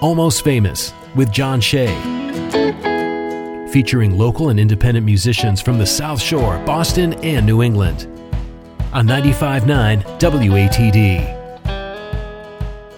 Almost Famous with John Shea. Featuring local and independent musicians from the South Shore, Boston, and New England. On 95.9 WATD.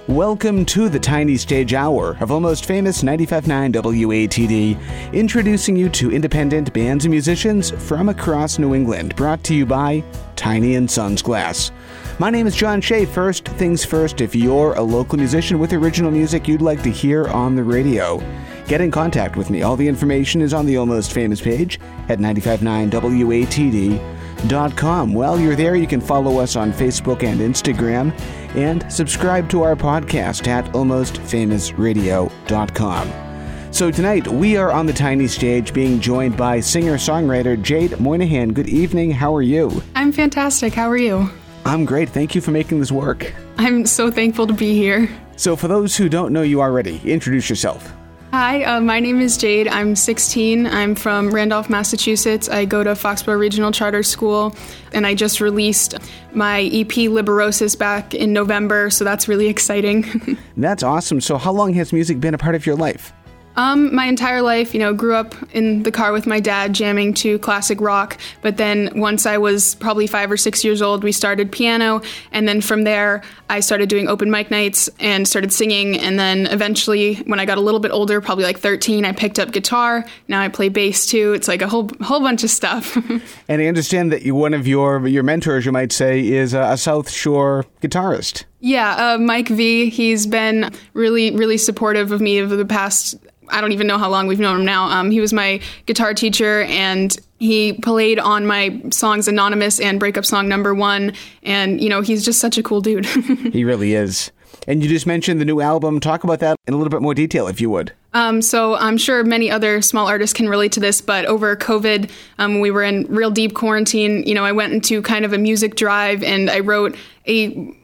Welcome to the Tiny Stage Hour of Almost Famous 95.9 WATD, introducing you to independent bands and musicians from across New England, brought to you by Tiny and Sons Glass. My name is John Shea. First things first, if you're a local musician with original music you'd like to hear on the radio, get in contact with me. All the information is on the Almost Famous page at 959WATD.com. While you're there, you can follow us on Facebook and Instagram and subscribe to our podcast at almostfamousradio.com. So tonight we are on the tiny stage being joined by singer-songwriter Jade Moynihan. Good evening. How are you? I'm fantastic. How are you? I'm great. Thank you for making this work. I'm so thankful to be here. So for those who don't know you already, introduce yourself. Hi, uh, my name is Jade. I'm 16. I'm from Randolph, Massachusetts. I go to Foxborough Regional Charter School, and I just released my EP Liberosis back in November, so that's really exciting. that's awesome. So, how long has music been a part of your life? Um, my entire life, you know, grew up in the car with my dad jamming to classic rock. But then once I was probably five or six years old, we started piano. And then from there, I started doing open mic nights and started singing. And then eventually, when I got a little bit older, probably like 13, I picked up guitar. Now I play bass too. It's like a whole whole bunch of stuff. and I understand that you, one of your your mentors, you might say, is a South Shore guitarist. Yeah, uh, Mike V. He's been really, really supportive of me over the past I don't even know how long we've known him now. Um, he was my guitar teacher and he played on my songs Anonymous and Breakup Song Number One. And, you know, he's just such a cool dude. he really is. And you just mentioned the new album. Talk about that in a little bit more detail, if you would. Um, so I'm sure many other small artists can relate to this, but over COVID, um, we were in real deep quarantine. You know, I went into kind of a music drive and I wrote a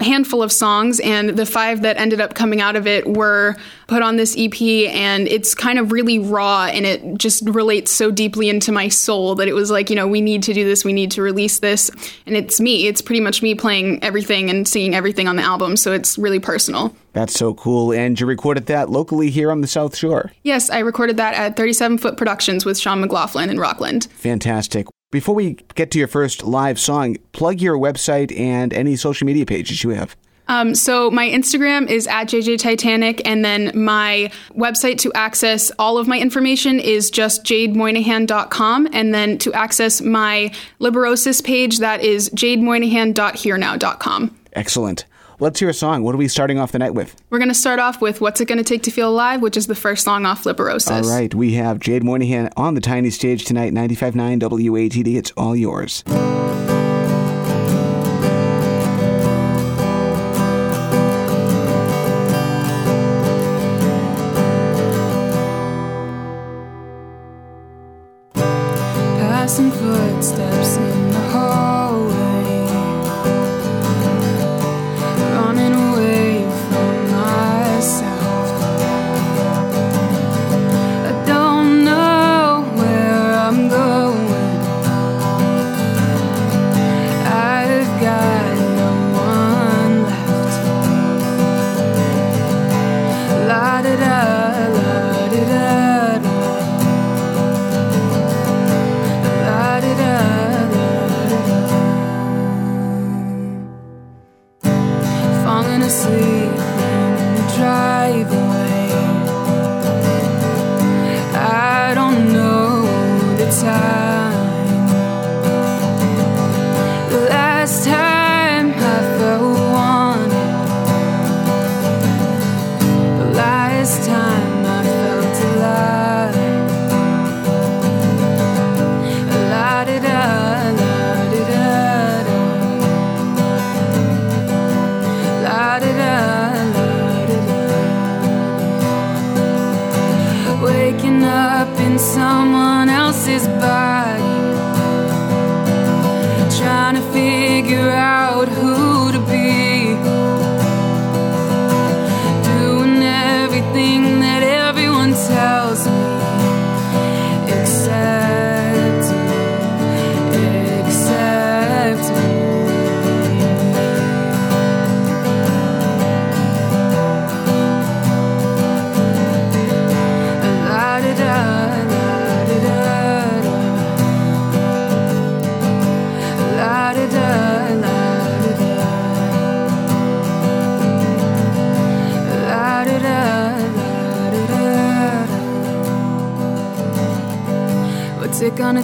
handful of songs, and the five that ended up coming out of it were put on this EP, and it's kind of really raw, and it just relates so deeply into my soul that it was like, you know, we need to do this, we need to release this, and it's me. It's pretty much me playing everything and singing everything on the album, so it's really personal. That's so cool. And you recorded that locally here on the South Shore? Yes, I recorded that at 37 Foot Productions with Sean McLaughlin in Rockland. Fantastic. Before we get to your first live song, plug your website and any social media pages you have. Um, so my Instagram is at JJ Titanic, and then my website to access all of my information is just jademoynihan.com, and then to access my Liberosis page, that is jademoynihan.hearnow.com. Excellent. Let's hear a song. What are we starting off the night with? We're going to start off with What's It Gonna Take to Feel Alive, which is the first song off Liberosis. All right. We have Jade Moynihan on the tiny stage tonight, 95.9 WATD. It's all yours.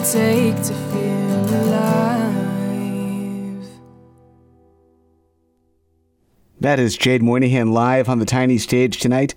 It take to feel alive? That is Jade Moynihan live on the tiny stage tonight,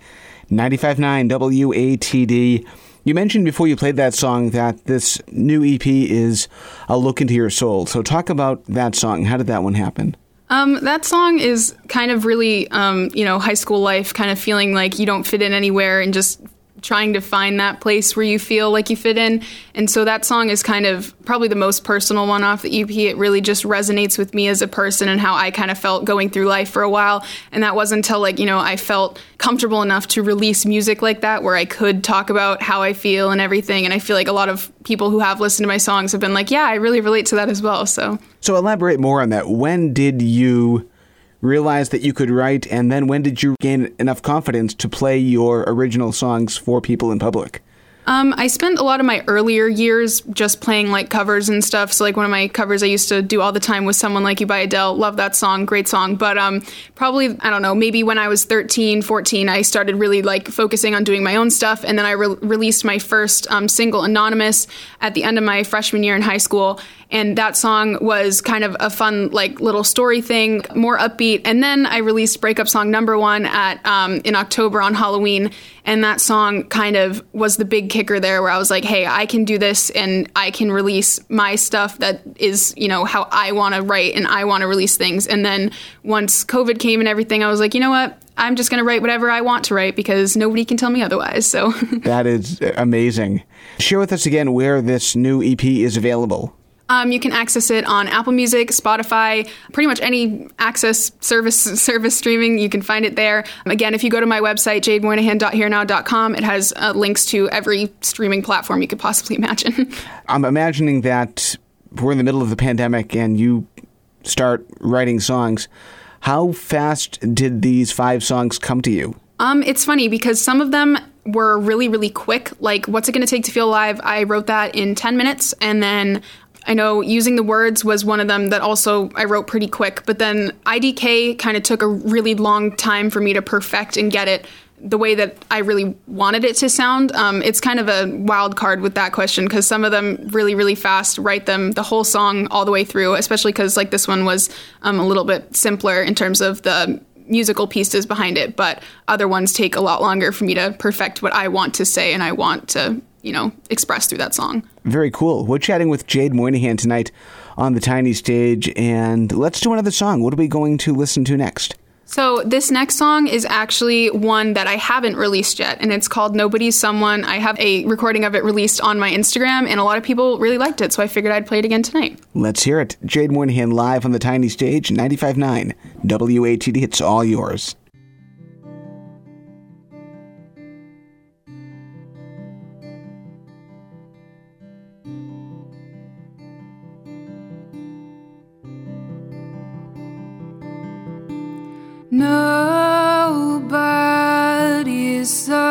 95.9 WATD. You mentioned before you played that song that this new EP is a look into your soul. So talk about that song. How did that one happen? Um, that song is kind of really, um, you know, high school life, kind of feeling like you don't fit in anywhere and just trying to find that place where you feel like you fit in. And so that song is kind of probably the most personal one off the EP. It really just resonates with me as a person and how I kind of felt going through life for a while. And that wasn't until like, you know, I felt comfortable enough to release music like that where I could talk about how I feel and everything. And I feel like a lot of people who have listened to my songs have been like, yeah, I really relate to that as well. So So elaborate more on that. When did you realize that you could write, and then when did you gain enough confidence to play your original songs for people in public? Um, I spent a lot of my earlier years just playing like covers and stuff. So like one of my covers I used to do all the time was "Someone Like You" by Adele. Love that song, great song. But um, probably I don't know, maybe when I was 13, 14, I started really like focusing on doing my own stuff, and then I re- released my first um, single, "Anonymous," at the end of my freshman year in high school. And that song was kind of a fun, like little story thing, more upbeat. And then I released breakup song number one at um, in October on Halloween, and that song kind of was the big kicker there, where I was like, hey, I can do this, and I can release my stuff that is, you know, how I want to write and I want to release things. And then once COVID came and everything, I was like, you know what? I'm just going to write whatever I want to write because nobody can tell me otherwise. So That is amazing. Share with us again where this new EP is available. Um, you can access it on Apple Music, Spotify, pretty much any access service service streaming. You can find it there. Again, if you go to my website jademoynihan.herenow.com, it has uh, links to every streaming platform you could possibly imagine. I'm imagining that we're in the middle of the pandemic and you start writing songs. How fast did these five songs come to you? Um, it's funny because some of them were really, really quick. Like, What's It Gonna Take to Feel Alive? I wrote that in 10 minutes. And then I know Using the Words was one of them that also I wrote pretty quick. But then IDK kind of took a really long time for me to perfect and get it the way that I really wanted it to sound. Um, it's kind of a wild card with that question because some of them really, really fast write them the whole song all the way through, especially because like this one was um, a little bit simpler in terms of the musical pieces behind it, but other ones take a lot longer for me to perfect what I want to say and I want to, you know, express through that song. Very cool. We're chatting with Jade Moynihan tonight on the tiny stage, and let's do another song. What are we going to listen to next? So, this next song is actually one that I haven't released yet, and it's called Nobody's Someone. I have a recording of it released on my Instagram, and a lot of people really liked it, so I figured I'd play it again tonight. Let's hear it. Jade Moynihan live on the tiny stage, 95.9 WATD. It's all yours. Nobody is someone.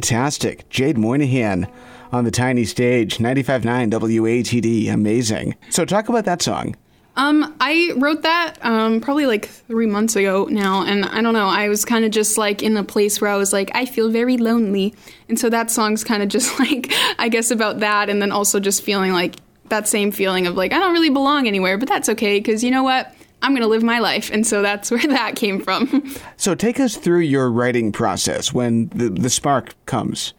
Fantastic. Jade Moynihan on the tiny stage, 95.9 WATD. Amazing. So, talk about that song. Um, I wrote that um, probably like three months ago now, and I don't know. I was kind of just like in a place where I was like, I feel very lonely, and so that song's kind of just like, I guess about that, and then also just feeling like that same feeling of like I don't really belong anywhere, but that's okay because you know what? I'm going to live my life, and so that's where that came from. So, take us through your writing process when the, the spark comes.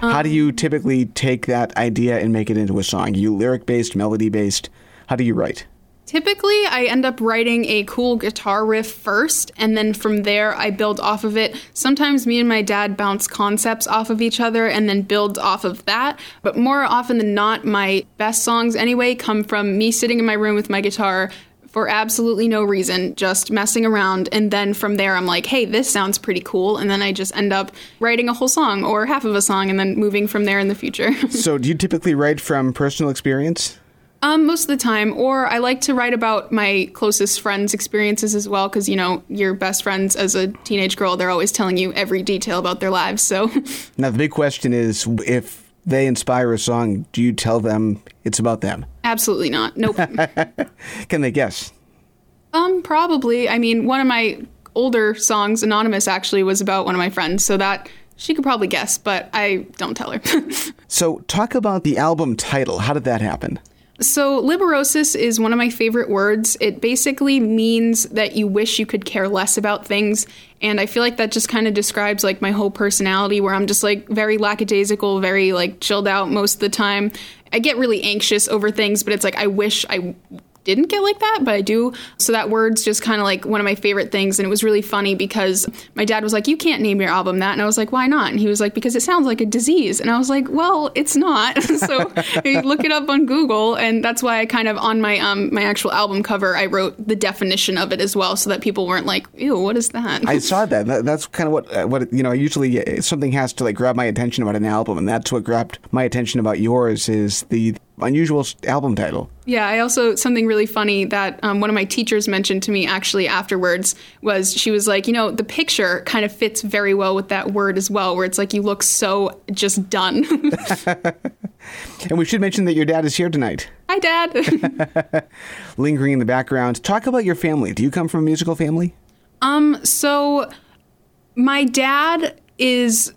How do you um, typically take that idea and make it into a song? you lyric based, melody based? How do you write? Typically, I end up writing a cool guitar riff first, and then from there, I build off of it. Sometimes me and my dad bounce concepts off of each other and then build off of that. But more often than not, my best songs, anyway, come from me sitting in my room with my guitar for absolutely no reason, just messing around. And then from there, I'm like, hey, this sounds pretty cool. And then I just end up writing a whole song or half of a song and then moving from there in the future. So, do you typically write from personal experience? Um, most of the time, or I like to write about my closest friends' experiences as well, because you know your best friends as a teenage girl, they're always telling you every detail about their lives. So, Now, the big question is if they inspire a song, do you tell them it's about them? absolutely not. Nope. Can they guess? um, probably. I mean, one of my older songs, Anonymous, actually was about one of my friends, so that she could probably guess, but I don't tell her. So, talk about the album title. How did that happen? So, liberosis is one of my favorite words. It basically means that you wish you could care less about things. And I feel like that just kind of describes like my whole personality where I'm just like very lackadaisical, very like chilled out most of the time. I get really anxious over things, but it's like I wish I didn't get like that, but I do. So that word's just kind of like one of my favorite things. And it was really funny because my dad was like, You can't name your album that. And I was like, Why not? And he was like, Because it sounds like a disease. And I was like, Well, it's not. so you look it up on Google. And that's why I kind of, on my um, my actual album cover, I wrote the definition of it as well so that people weren't like, Ew, what is that? I saw that. that that's kind of what uh, what you know. Usually, uh, something has to like grab my attention about an album, and that's what grabbed my attention about yours is the unusual album title. Yeah, I also something really funny that um, one of my teachers mentioned to me actually afterwards was she was like, you know, the picture kind of fits very well with that word as well, where it's like you look so just done. And we should mention that your dad is here tonight, Hi, Dad. lingering in the background. Talk about your family. Do you come from a musical family? um, so my dad is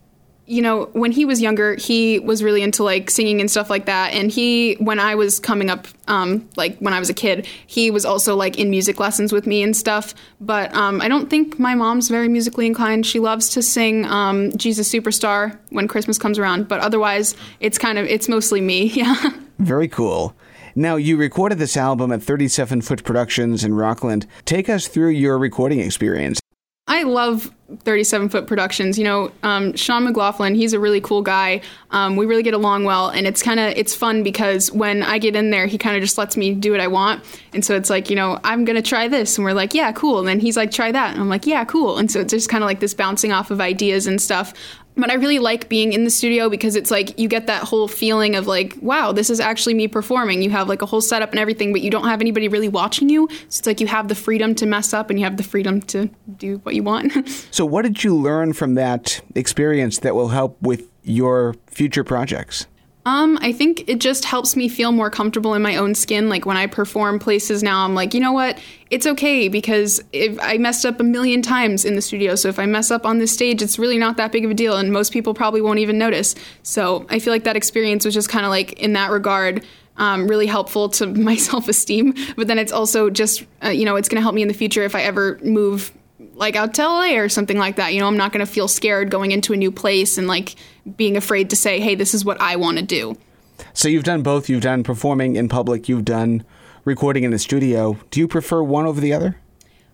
you know, when he was younger, he was really into like singing and stuff like that. And he, when I was coming up, um, like when I was a kid, he was also like in music lessons with me and stuff. But um, I don't think my mom's very musically inclined. She loves to sing um, Jesus Superstar when Christmas comes around. But otherwise, it's kind of, it's mostly me. Yeah. Very cool. Now, you recorded this album at 37 Foot Productions in Rockland. Take us through your recording experience. I love 37 foot productions. You know, um, Sean McLaughlin, he's a really cool guy. Um, we really get along well, and it's kind of it's fun because when I get in there, he kind of just lets me do what I want, and so it's like you know I'm gonna try this, and we're like yeah cool, and then he's like try that, and I'm like yeah cool, and so it's just kind of like this bouncing off of ideas and stuff. But I really like being in the studio because it's like you get that whole feeling of like, wow, this is actually me performing. You have like a whole setup and everything, but you don't have anybody really watching you. So it's like you have the freedom to mess up and you have the freedom to do what you want. So, what did you learn from that experience that will help with your future projects? Um, I think it just helps me feel more comfortable in my own skin. Like when I perform places now, I'm like, you know what? It's okay because if I messed up a million times in the studio, so if I mess up on this stage, it's really not that big of a deal, and most people probably won't even notice. So I feel like that experience was just kind of like in that regard. Um, really helpful to my self esteem, but then it's also just, uh, you know, it's going to help me in the future if I ever move like out to LA or something like that. You know, I'm not going to feel scared going into a new place and like being afraid to say, hey, this is what I want to do. So, you've done both. You've done performing in public, you've done recording in the studio. Do you prefer one over the other?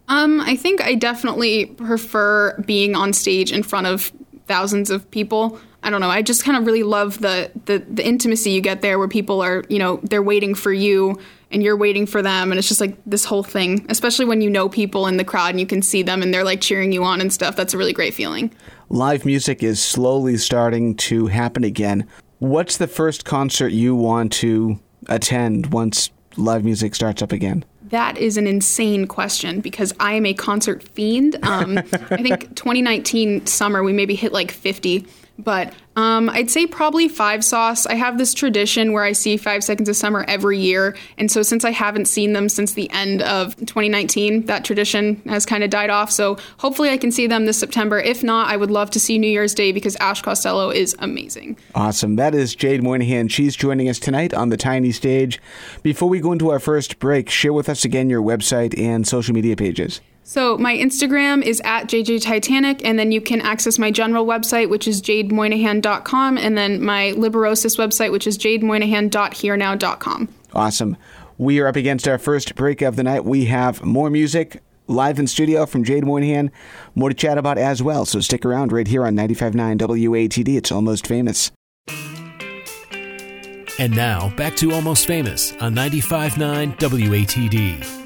Um, I think I definitely prefer being on stage in front of thousands of people. I don't know. I just kind of really love the, the the intimacy you get there, where people are, you know, they're waiting for you and you're waiting for them, and it's just like this whole thing. Especially when you know people in the crowd and you can see them and they're like cheering you on and stuff. That's a really great feeling. Live music is slowly starting to happen again. What's the first concert you want to attend once live music starts up again? That is an insane question because I am a concert fiend. Um, I think 2019 summer we maybe hit like 50, but Um, I'd say probably Five Sauce. I have this tradition where I see Five Seconds of Summer every year. And so since I haven't seen them since the end of 2019, that tradition has kind of died off. So hopefully I can see them this September. If not, I would love to see New Year's Day because Ash Costello is amazing. Awesome. That is Jade Moynihan. She's joining us tonight on the tiny stage. Before we go into our first break, share with us again your website and social media pages. So my Instagram is at JJ Titanic, and then you can access my general website, which is jademoynihan.com, and then my Liberosis website, which is jademoynihan.herenow.com. Awesome. We are up against our first break of the night. We have more music live in studio from Jade Moynihan. More to chat about as well, so stick around right here on 95.9 WATD. It's Almost Famous. And now, back to Almost Famous on 95.9 WATD.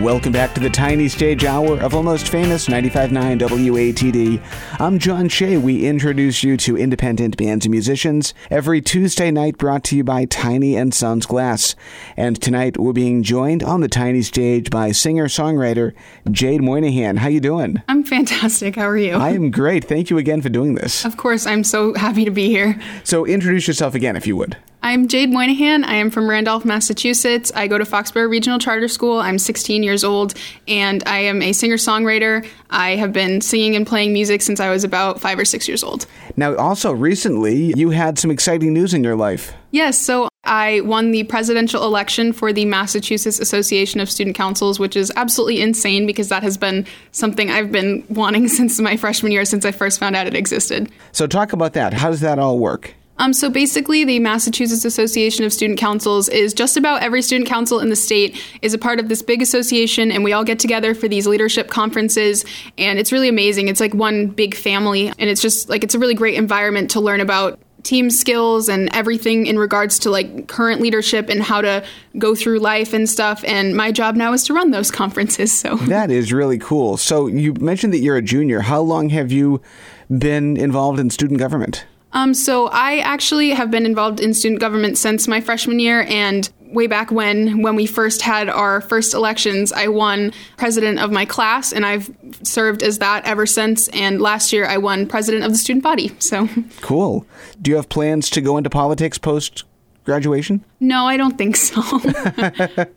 Welcome back to the tiny stage hour of Almost Famous 95.9 WATD. I'm John Shea. We introduce you to independent bands and musicians every Tuesday night brought to you by Tiny and Sons Glass. And tonight we're being joined on the tiny stage by singer-songwriter Jade Moynihan. How you doing? I'm fantastic. How are you? I am great. Thank you again for doing this. Of course, I'm so happy to be here. So introduce yourself again if you would. I'm Jade Moynihan. I am from Randolph, Massachusetts. I go to Foxborough Regional Charter School. I'm 16 years old, and I am a singer songwriter. I have been singing and playing music since I was about five or six years old. Now, also recently, you had some exciting news in your life. Yes, so I won the presidential election for the Massachusetts Association of Student Councils, which is absolutely insane because that has been something I've been wanting since my freshman year, since I first found out it existed. So, talk about that. How does that all work? Um, so basically, the Massachusetts Association of Student Councils is just about every student council in the state is a part of this big association, and we all get together for these leadership conferences, and it's really amazing. It's like one big family, and it's just like it's a really great environment to learn about team skills and everything in regards to like current leadership and how to go through life and stuff and my job now is to run those conferences so. That is really cool. So you mentioned that you're a junior. How long have you been involved in student government um, so I actually have been involved in student government since my freshman year, and way back when, when we first had our first elections, I won president of my class, and I've served as that ever since. And last year, I won president of the student body. So cool. Do you have plans to go into politics post? Graduation? No, I don't think so.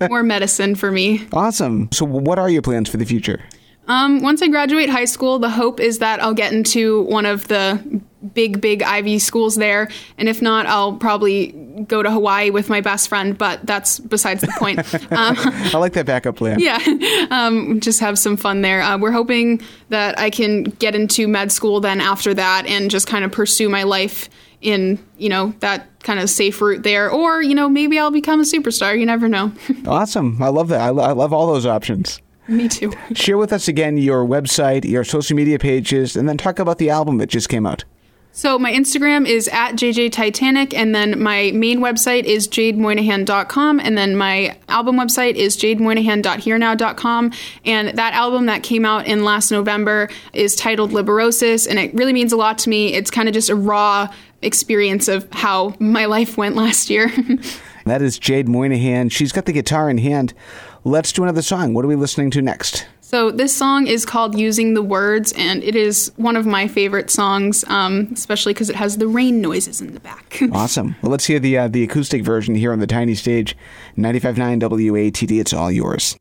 More medicine for me. Awesome. So, what are your plans for the future? Um, once I graduate high school, the hope is that I'll get into one of the big, big Ivy schools there. And if not, I'll probably go to Hawaii with my best friend, but that's besides the point. Um, I like that backup plan. Yeah, um, just have some fun there. Uh, we're hoping that I can get into med school then after that and just kind of pursue my life in you know that kind of safe route there or you know maybe i'll become a superstar you never know awesome i love that I, lo- I love all those options me too. Share with us again your website, your social media pages, and then talk about the album that just came out. So my Instagram is at JJ Titanic, and then my main website is jademoynihan.com, and then my album website is jademoynihan.herenow.com. And that album that came out in last November is titled Liberosis, and it really means a lot to me. It's kind of just a raw experience of how my life went last year. that is Jade Moynihan. She's got the guitar in hand. Let's do another song. What are we listening to next? So this song is called "Using the Words," and it is one of my favorite songs, um, especially because it has the rain noises in the back. awesome. Well, let's hear the uh, the acoustic version here on the tiny stage. 95.9 WATD. It's all yours.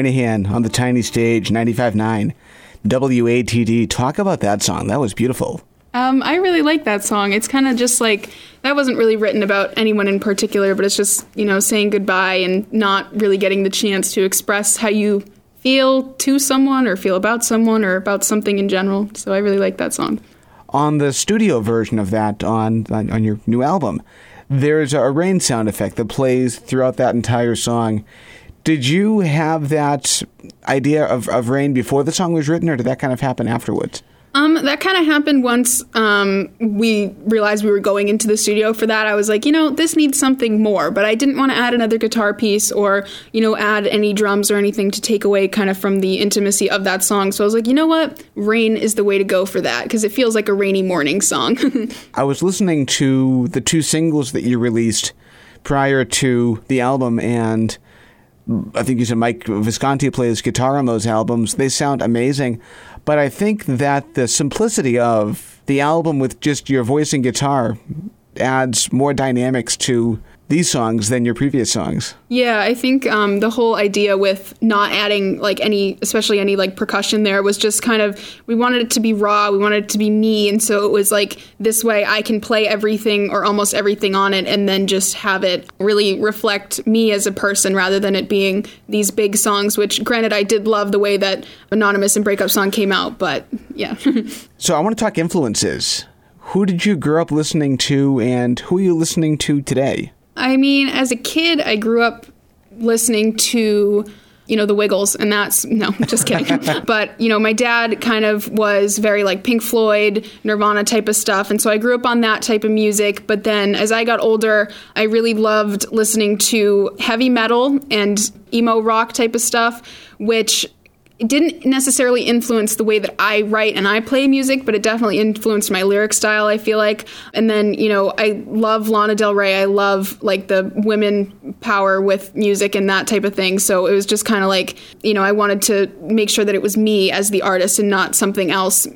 Moynihan on the tiny stage, 95.9 WATD. Talk about that song. That was beautiful. Um, I really like that song. It's kind of just like that wasn't really written about anyone in particular, but it's just you know saying goodbye and not really getting the chance to express how you feel to someone or feel about someone or about something in general. So I really like that song. On the studio version of that on, on, on your new album, there's a rain sound effect that plays throughout that entire song. Did you have that idea of, of rain before the song was written, or did that kind of happen afterwards? Um, that kind of happened once um, we realized we were going into the studio for that. I was like, you know, this needs something more, but I didn't want to add another guitar piece or, you know, add any drums or anything to take away kind of from the intimacy of that song. So I was like, you know what? Rain is the way to go for that because it feels like a rainy morning song. I was listening to the two singles that you released prior to the album, and I think you said Mike Visconti plays guitar on those albums. They sound amazing. But I think that the simplicity of the album with just your voice and guitar adds more dynamics to these songs than your previous songs. Yeah, I think um, the whole idea with not adding like any, especially any like percussion there, was just kind of we wanted it to be raw, we wanted it to be me, and so it was like this way I can play everything or almost everything on it, and then just have it really reflect me as a person rather than it being these big songs. Which, granted, I did love the way that Anonymous and Breakup Song came out, but yeah. So I want to talk influences. Who did you grow up listening to, and who are you listening to today? I mean, as a kid, I grew up listening to, you know, the Wiggles, and that's no, just kidding. but you know, my dad kind of was very like Pink Floyd, Nirvana type of stuff, and so I grew up on that type of music. But then, as I got older, I really loved listening to heavy metal and emo rock type of stuff, which it didn't necessarily influence the way that I write and I play music, but it definitely influenced my lyric style, I feel like. And then, you know, I love Lana Del Rey. I love like the women power with music and that type of thing. So it was just kind of like, you know, I wanted to make sure that it was me as the artist and not something else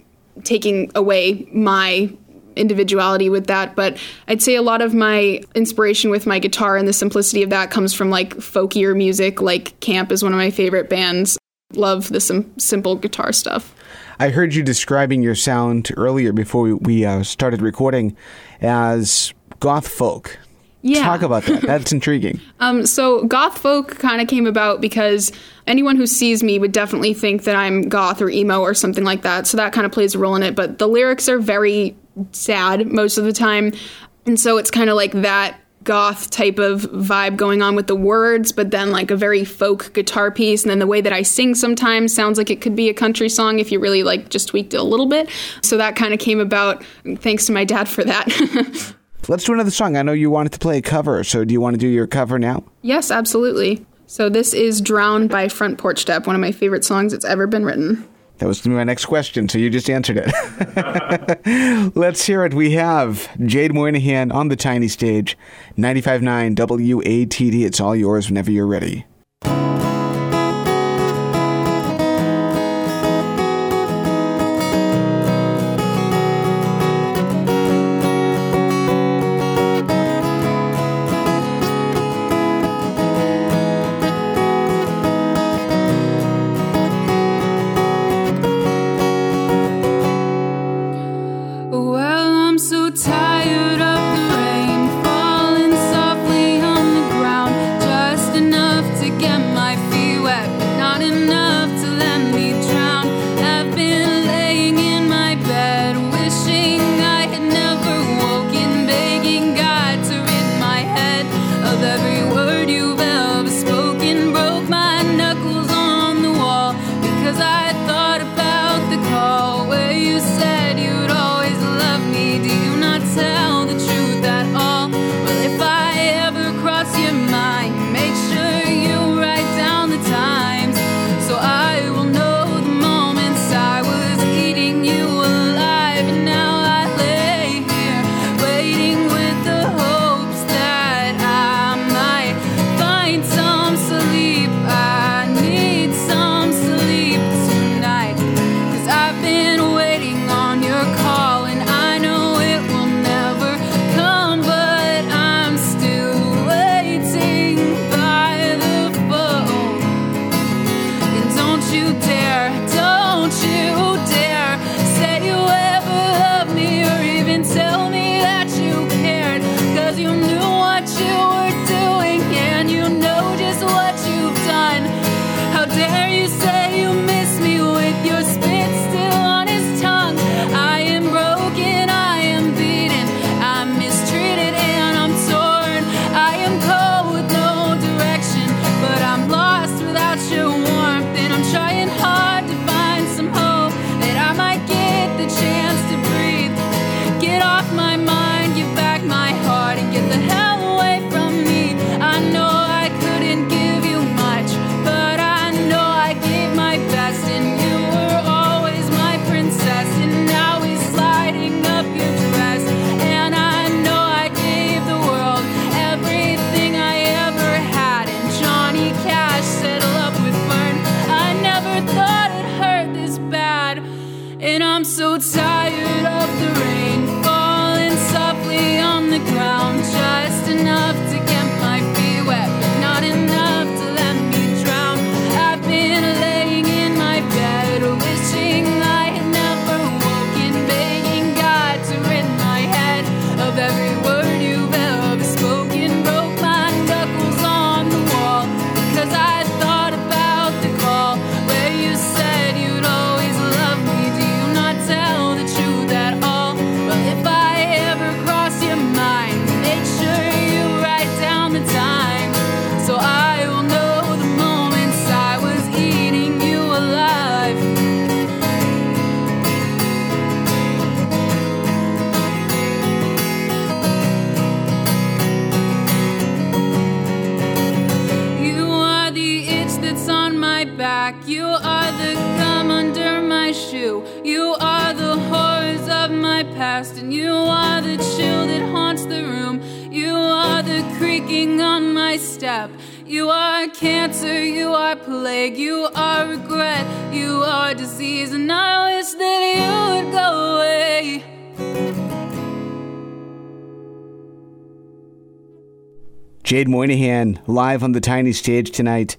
taking away my individuality with that but i'd say a lot of my inspiration with my guitar and the simplicity of that comes from like folkier music like camp is one of my favorite bands love the sim- simple guitar stuff. I heard you describing your sound earlier before we, we uh, started recording as goth folk. Yeah. Talk about that. That's intriguing. Um, so goth folk kind of came about because anyone who sees me would definitely think that I'm goth or emo or something like that. So that kind of plays a role in it. But the lyrics are very sad most of the time, and so it's kind of like that goth type of vibe going on with the words, but then like a very folk guitar piece. And then the way that I sing sometimes sounds like it could be a country song if you really like just tweaked it a little bit. So that kind of came about thanks to my dad for that. Let's do another song. I know you wanted to play a cover, so do you want to do your cover now? Yes, absolutely. So this is Drown by Front Porch Step, one of my favorite songs that's ever been written. That was my next question, so you just answered it. Let's hear it. We have Jade Moynihan on the tiny stage, 95.9 WATD. It's all yours whenever you're ready. I wish that you would go away. Jade Moynihan live on the tiny stage tonight,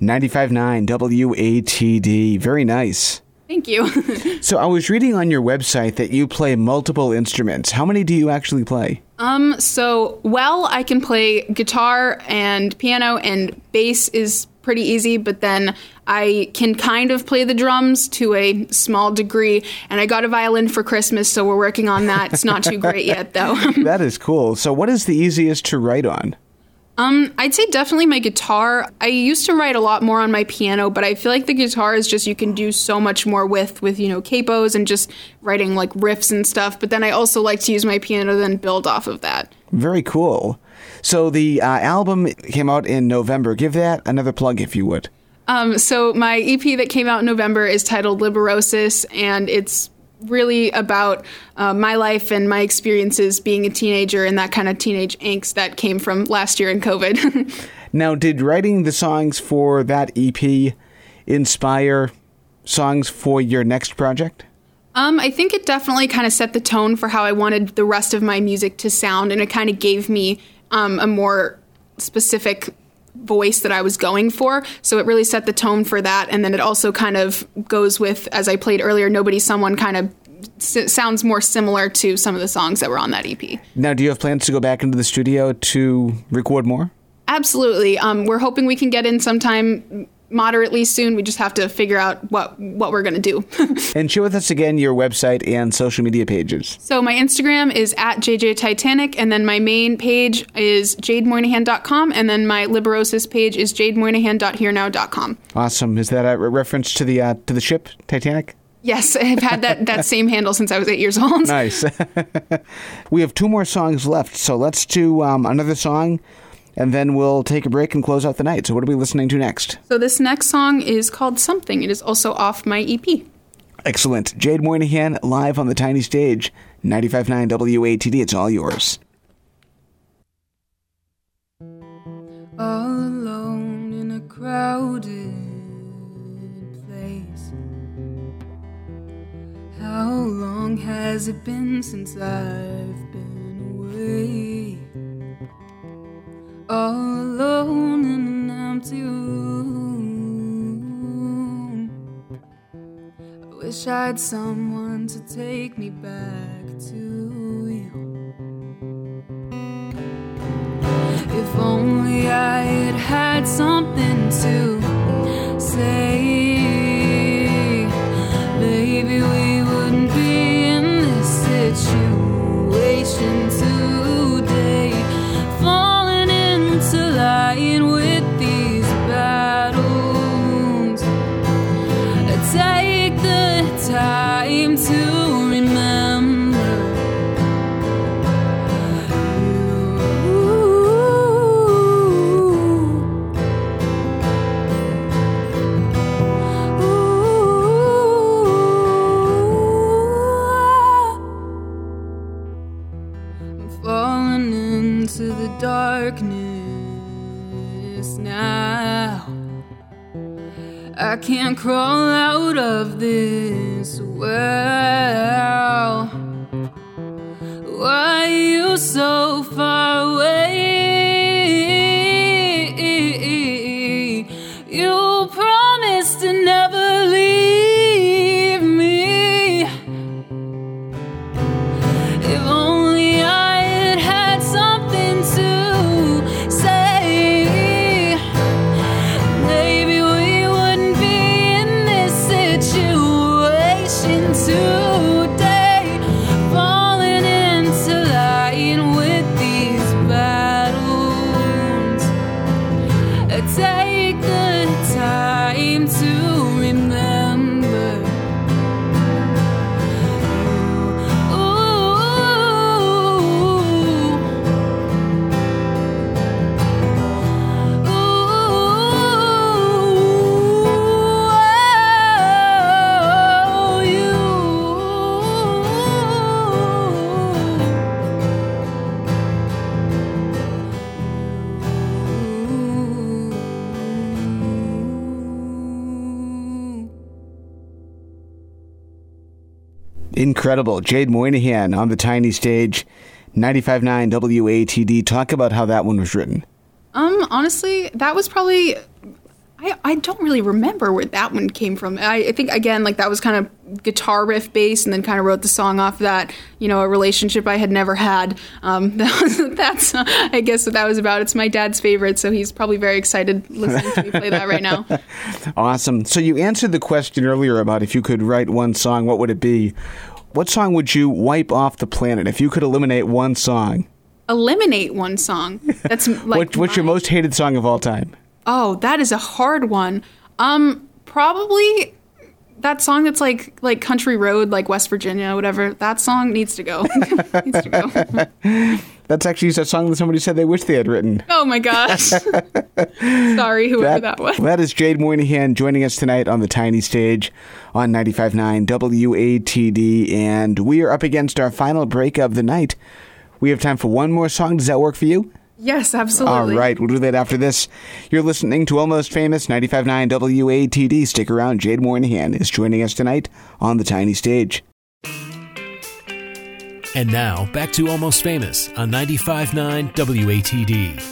95.9 WATD. Very nice. Thank you. so I was reading on your website that you play multiple instruments. How many do you actually play? Um, so well, I can play guitar and piano, and bass is pretty easy, but then I can kind of play the drums to a small degree. And I got a violin for Christmas, so we're working on that. It's not too great yet, though. that is cool. So, what is the easiest to write on? Um, I'd say definitely my guitar. I used to write a lot more on my piano, but I feel like the guitar is just you can do so much more with with you know capos and just writing like riffs and stuff. But then I also like to use my piano to then build off of that. Very cool. So the uh, album came out in November. Give that another plug if you would. Um, so my EP that came out in November is titled Liberosis, and it's really about uh, my life and my experiences being a teenager and that kind of teenage angst that came from last year in COVID. now, did writing the songs for that EP inspire songs for your next project? Um, I think it definitely kind of set the tone for how I wanted the rest of my music to sound, and it kind of gave me um, a more specific voice that I was going for. So it really set the tone for that. And then it also kind of goes with, as I played earlier, Nobody Someone kind of s- sounds more similar to some of the songs that were on that EP. Now, do you have plans to go back into the studio to record more? Absolutely. Um, we're hoping we can get in sometime moderately soon. We just have to figure out what what we're going to do. and share with us again your website and social media pages. So my Instagram is at JJ Titanic, and then my main page is jademoynihan.com, and then my Liberosis page is jademoynihan.hearnow.com. Awesome. Is that a reference to the uh, to the ship Titanic? Yes, I've had that, that same handle since I was eight years old. Nice. we have two more songs left, so let's do um, another song and then we'll take a break and close out the night. So, what are we listening to next? So, this next song is called Something. It is also off my EP. Excellent. Jade Moynihan live on the tiny stage, 95.9 WATD. It's all yours. All alone in a crowded place. How long has it been since I've been away? All alone in an empty room. I wish I had someone to take me back to I Incredible. Jade Moynihan on the tiny stage, 95.9 WATD. Talk about how that one was written. Um, honestly, that was probably I, I don't really remember where that one came from. I, I think again, like that was kind of guitar riff based, and then kind of wrote the song off that. You know, a relationship I had never had. Um, that was, that's uh, I guess what that was about. It's my dad's favorite, so he's probably very excited listening to me play that right now. Awesome. So you answered the question earlier about if you could write one song, what would it be? What song would you wipe off the planet if you could eliminate one song? Eliminate one song. That's like what, what's your most hated song of all time? Oh, that is a hard one. Um, probably that song that's like like Country Road, like West Virginia, whatever. That song needs to go. needs to go. That's actually a song that somebody said they wish they had written. Oh my gosh. Sorry, whoever that, was. that is Jade Moynihan joining us tonight on the tiny stage on 95.9 WATD, and we are up against our final break of the night. We have time for one more song. Does that work for you? Yes, absolutely. All right, we'll do that after this. You're listening to Almost Famous 95.9 WATD. Stick around. Jade Moynihan is joining us tonight on the tiny stage. And now, back to Almost Famous on 95.9 WATD.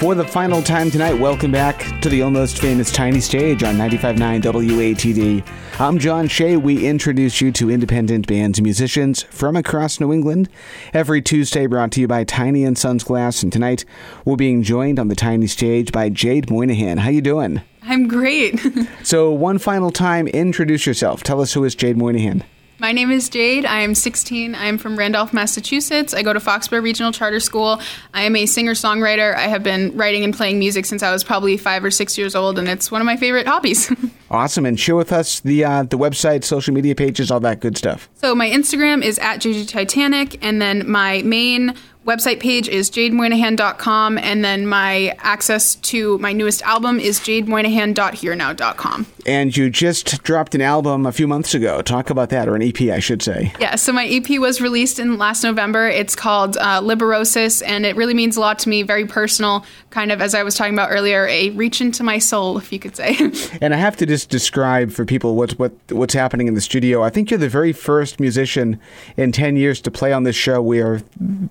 For the final time tonight, welcome back to the almost famous tiny stage on 95.9 WATD. I'm John Shea. We introduce you to independent bands and musicians from across New England. Every Tuesday brought to you by Tiny and Sons Glass, and tonight we're being joined on the tiny stage by Jade Moynihan. How you doing? I'm great. So, one final time, introduce yourself. Tell us who is Jade Moynihan. My name is Jade. I am 16. I am from Randolph, Massachusetts. I go to Foxborough Regional Charter School. I am a singer songwriter. I have been writing and playing music since I was probably five or six years old, and it's one of my favorite hobbies. Awesome, and share with us the uh, the website, social media pages, all that good stuff. So my Instagram is at JJ Titanic, and then my main website page is jademoynihan.com, and then my access to my newest album is jademoynihan.hearnow.com. And you just dropped an album a few months ago. Talk about that, or an EP, I should say. Yeah, so my EP was released in last November. It's called uh, Liberosis, and it really means a lot to me, very personal, kind of as I was talking about earlier, a reach into my soul, if you could say. And I have to just describe for people what's what what's happening in the studio. I think you're the very first musician in ten years to play on this show where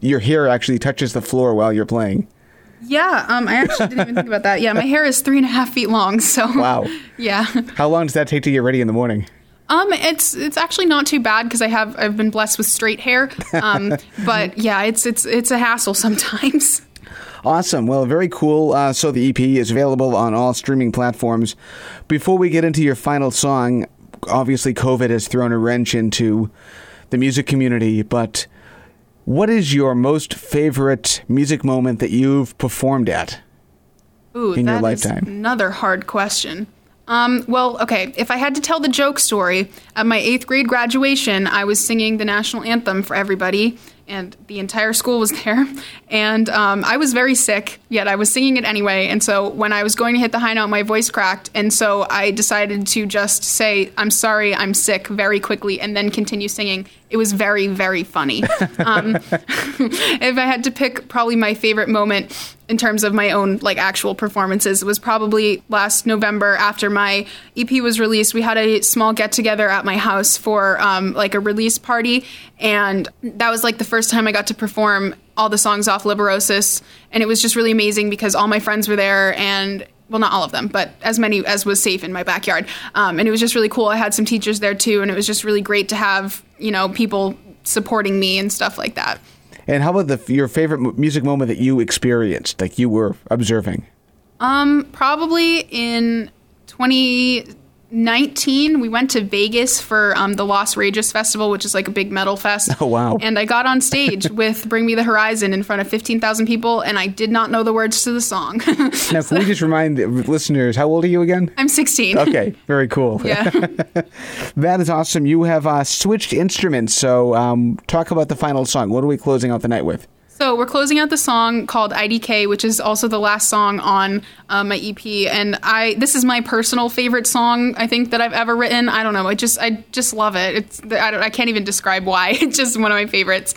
your hair actually touches the floor while you're playing. yeah, um, I actually didn't even think about that. Yeah, my hair is three and a half feet long, so. Wow. Yeah. How long does that take to get ready in the morning? Um, it's it's actually not too bad because I have I've been blessed with straight hair. Um, but yeah, it's it's it's a hassle sometimes. Awesome. Well, very cool. Uh, so the EP is available on all streaming platforms. Before we get into your final song, obviously COVID has thrown a wrench into the music community, but what is your most favorite music moment that you've performed at? Ooh, in your lifetime? another hard question. Um, well, okay, if I had to tell the joke story, at my eighth grade graduation, I was singing the national anthem for everybody, and the entire school was there. And um, I was very sick, yet I was singing it anyway. And so when I was going to hit the high note, my voice cracked. And so I decided to just say, I'm sorry, I'm sick, very quickly, and then continue singing. It was very, very funny. um, if I had to pick probably my favorite moment in terms of my own like actual performances, it was probably last November after my EP was released. We had a small get together at my house for um, like a release party, and that was like the first time I got to perform all the songs off Liberosis, and it was just really amazing because all my friends were there and well, not all of them, but as many as was safe in my backyard. Um, and it was just really cool. I had some teachers there too, and it was just really great to have you know people supporting me and stuff like that. And how about the your favorite music moment that you experienced, like you were observing? Um, probably in 2019, we went to Vegas for um, the Las Rageous Festival, which is like a big metal fest. Oh, wow. And I got on stage with "Bring Me the Horizon" in front of 15,000 people, and I did not know the words to the song. Now, can we just remind the listeners, how old are you again? I'm 16. Okay, very cool. Yeah. That is awesome. You have uh, switched instruments, so um, talk about the final song. What are we closing out the night with? So we're closing out the song called IDK, which is also the last song on uh, my EP, and I this is my personal favorite song I think that I've ever written. I don't know, I just I just love it. It's I don't I can't even describe why. It's just one of my favorites.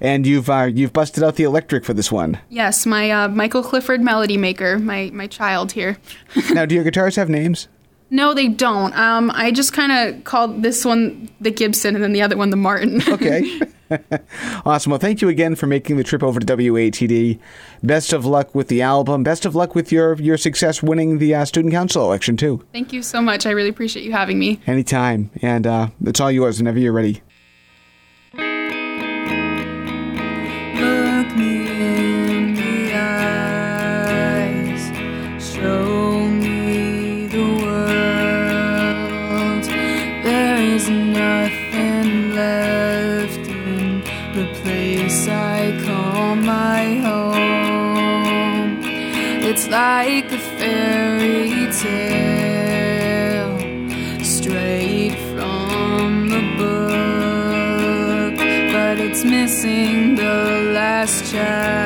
And you've uh, you've busted out the electric for this one. Yes, my uh, Michael Clifford melody maker, my my child here. now, do your guitars have names? No, they don't. Um, I just kind of called this one the Gibson and then the other one the Martin. Okay. awesome. Well, thank you again for making the trip over to WATD. Best of luck with the album. Best of luck with your your success winning the uh, student council election too. Thank you so much. I really appreciate you having me. Anytime, and uh, it's all yours whenever you're ready. Like a fairy tale, straight from the book but it's missing the last chapter